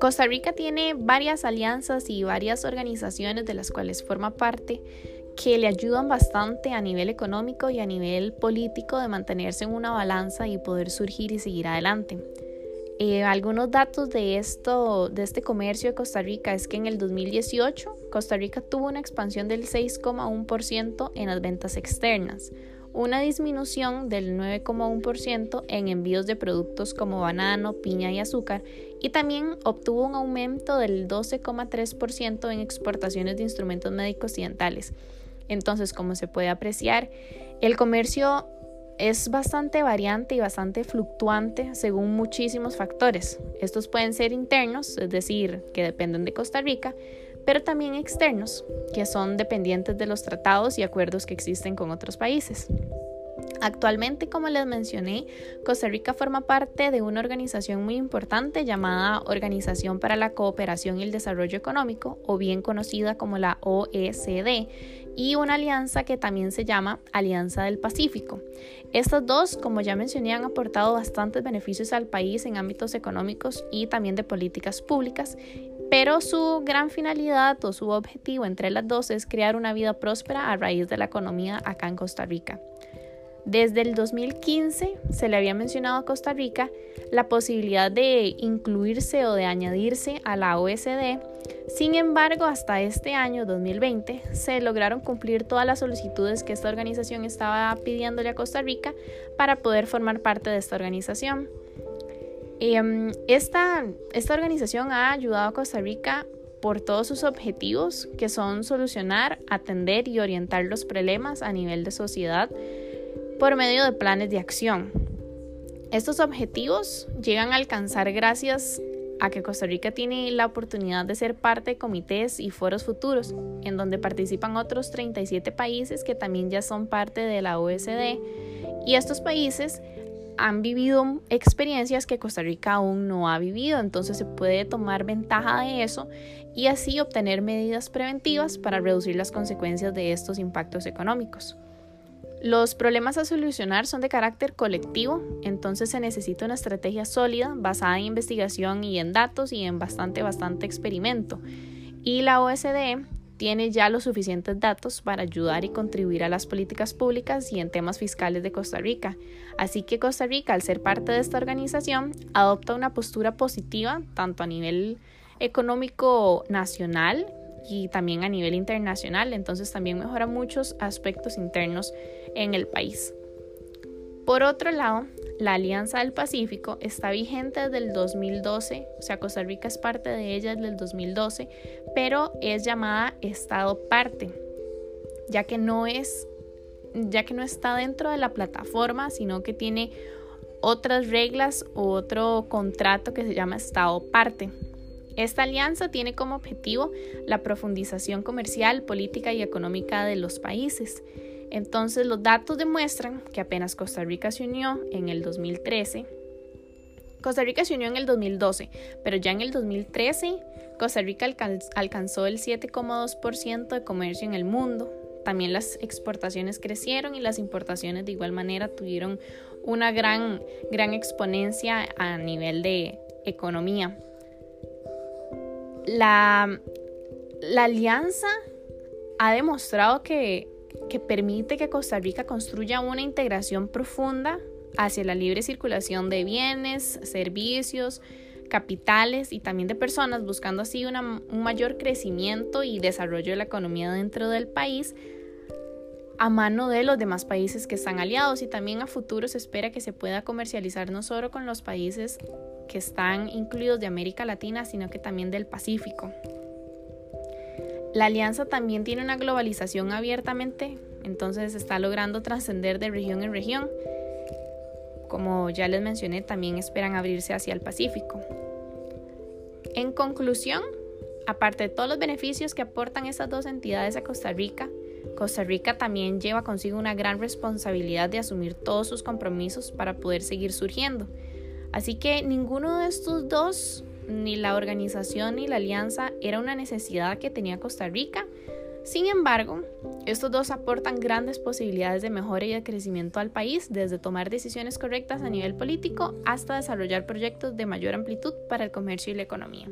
Costa Rica tiene varias alianzas y varias organizaciones de las cuales forma parte que le ayudan bastante a nivel económico y a nivel político de mantenerse en una balanza y poder surgir y seguir adelante. Eh, algunos datos de esto, de este comercio de Costa Rica es que en el 2018 Costa Rica tuvo una expansión del 6,1% en las ventas externas, una disminución del 9,1% en envíos de productos como banano, piña y azúcar y también obtuvo un aumento del 12,3% en exportaciones de instrumentos médicos y dentales. Entonces, como se puede apreciar, el comercio es bastante variante y bastante fluctuante según muchísimos factores. Estos pueden ser internos, es decir, que dependen de Costa Rica, pero también externos, que son dependientes de los tratados y acuerdos que existen con otros países. Actualmente, como les mencioné, Costa Rica forma parte de una organización muy importante llamada Organización para la Cooperación y el Desarrollo Económico, o bien conocida como la OECD, y una alianza que también se llama Alianza del Pacífico. Estas dos, como ya mencioné, han aportado bastantes beneficios al país en ámbitos económicos y también de políticas públicas, pero su gran finalidad o su objetivo entre las dos es crear una vida próspera a raíz de la economía acá en Costa Rica. Desde el 2015 se le había mencionado a Costa Rica la posibilidad de incluirse o de añadirse a la OSD. Sin embargo, hasta este año 2020 se lograron cumplir todas las solicitudes que esta organización estaba pidiéndole a Costa Rica para poder formar parte de esta organización. Em, esta, esta organización ha ayudado a Costa Rica por todos sus objetivos, que son solucionar, atender y orientar los problemas a nivel de sociedad por medio de planes de acción. Estos objetivos llegan a alcanzar gracias a que Costa Rica tiene la oportunidad de ser parte de comités y foros futuros, en donde participan otros 37 países que también ya son parte de la OSD, y estos países han vivido experiencias que Costa Rica aún no ha vivido, entonces se puede tomar ventaja de eso y así obtener medidas preventivas para reducir las consecuencias de estos impactos económicos. Los problemas a solucionar son de carácter colectivo, entonces se necesita una estrategia sólida basada en investigación y en datos y en bastante, bastante experimento. Y la OSDE tiene ya los suficientes datos para ayudar y contribuir a las políticas públicas y en temas fiscales de Costa Rica. Así que Costa Rica, al ser parte de esta organización, adopta una postura positiva tanto a nivel económico nacional y también a nivel internacional, entonces también mejora muchos aspectos internos en el país. Por otro lado, la Alianza del Pacífico está vigente desde el 2012, o sea, Costa Rica es parte de ella desde el 2012, pero es llamada Estado parte, ya que no es ya que no está dentro de la plataforma, sino que tiene otras reglas o otro contrato que se llama Estado parte. Esta alianza tiene como objetivo la profundización comercial, política y económica de los países. Entonces los datos demuestran que apenas Costa Rica se unió en el 2013, Costa Rica se unió en el 2012, pero ya en el 2013 Costa Rica alcanzó el 7,2% de comercio en el mundo. También las exportaciones crecieron y las importaciones de igual manera tuvieron una gran, gran exponencia a nivel de economía la, alianza ha demostrado que, que permite que Costa Rica construya una integración profunda hacia la libre circulación de bienes, servicios, capitales y también de personas, buscando así un mayor crecimiento y desarrollo de la economía dentro del país a mano de los demás países que están aliados y también a futuro se espera que se pueda comercializar no solo con los países que están incluidos de América Latina, sino que también del Pacífico. La alianza también tiene una globalización abiertamente, entonces está logrando trascender de región en región. Como ya les mencioné, también esperan abrirse hacia el Pacífico. En conclusión, aparte de todos los beneficios que aportan estas dos entidades a Costa Rica, Costa Rica también lleva consigo una gran responsabilidad de asumir todos sus compromisos para poder seguir surgiendo Así que ninguno de estos dos, ni la organización ni la alianza, era una necesidad que tenía Costa Rica, Sin embargo, estos dos aportan grandes posibilidades de mejora y de crecimiento al país, desde tomar decisiones correctas a nivel político hasta desarrollar proyectos de mayor amplitud para el comercio y la economía.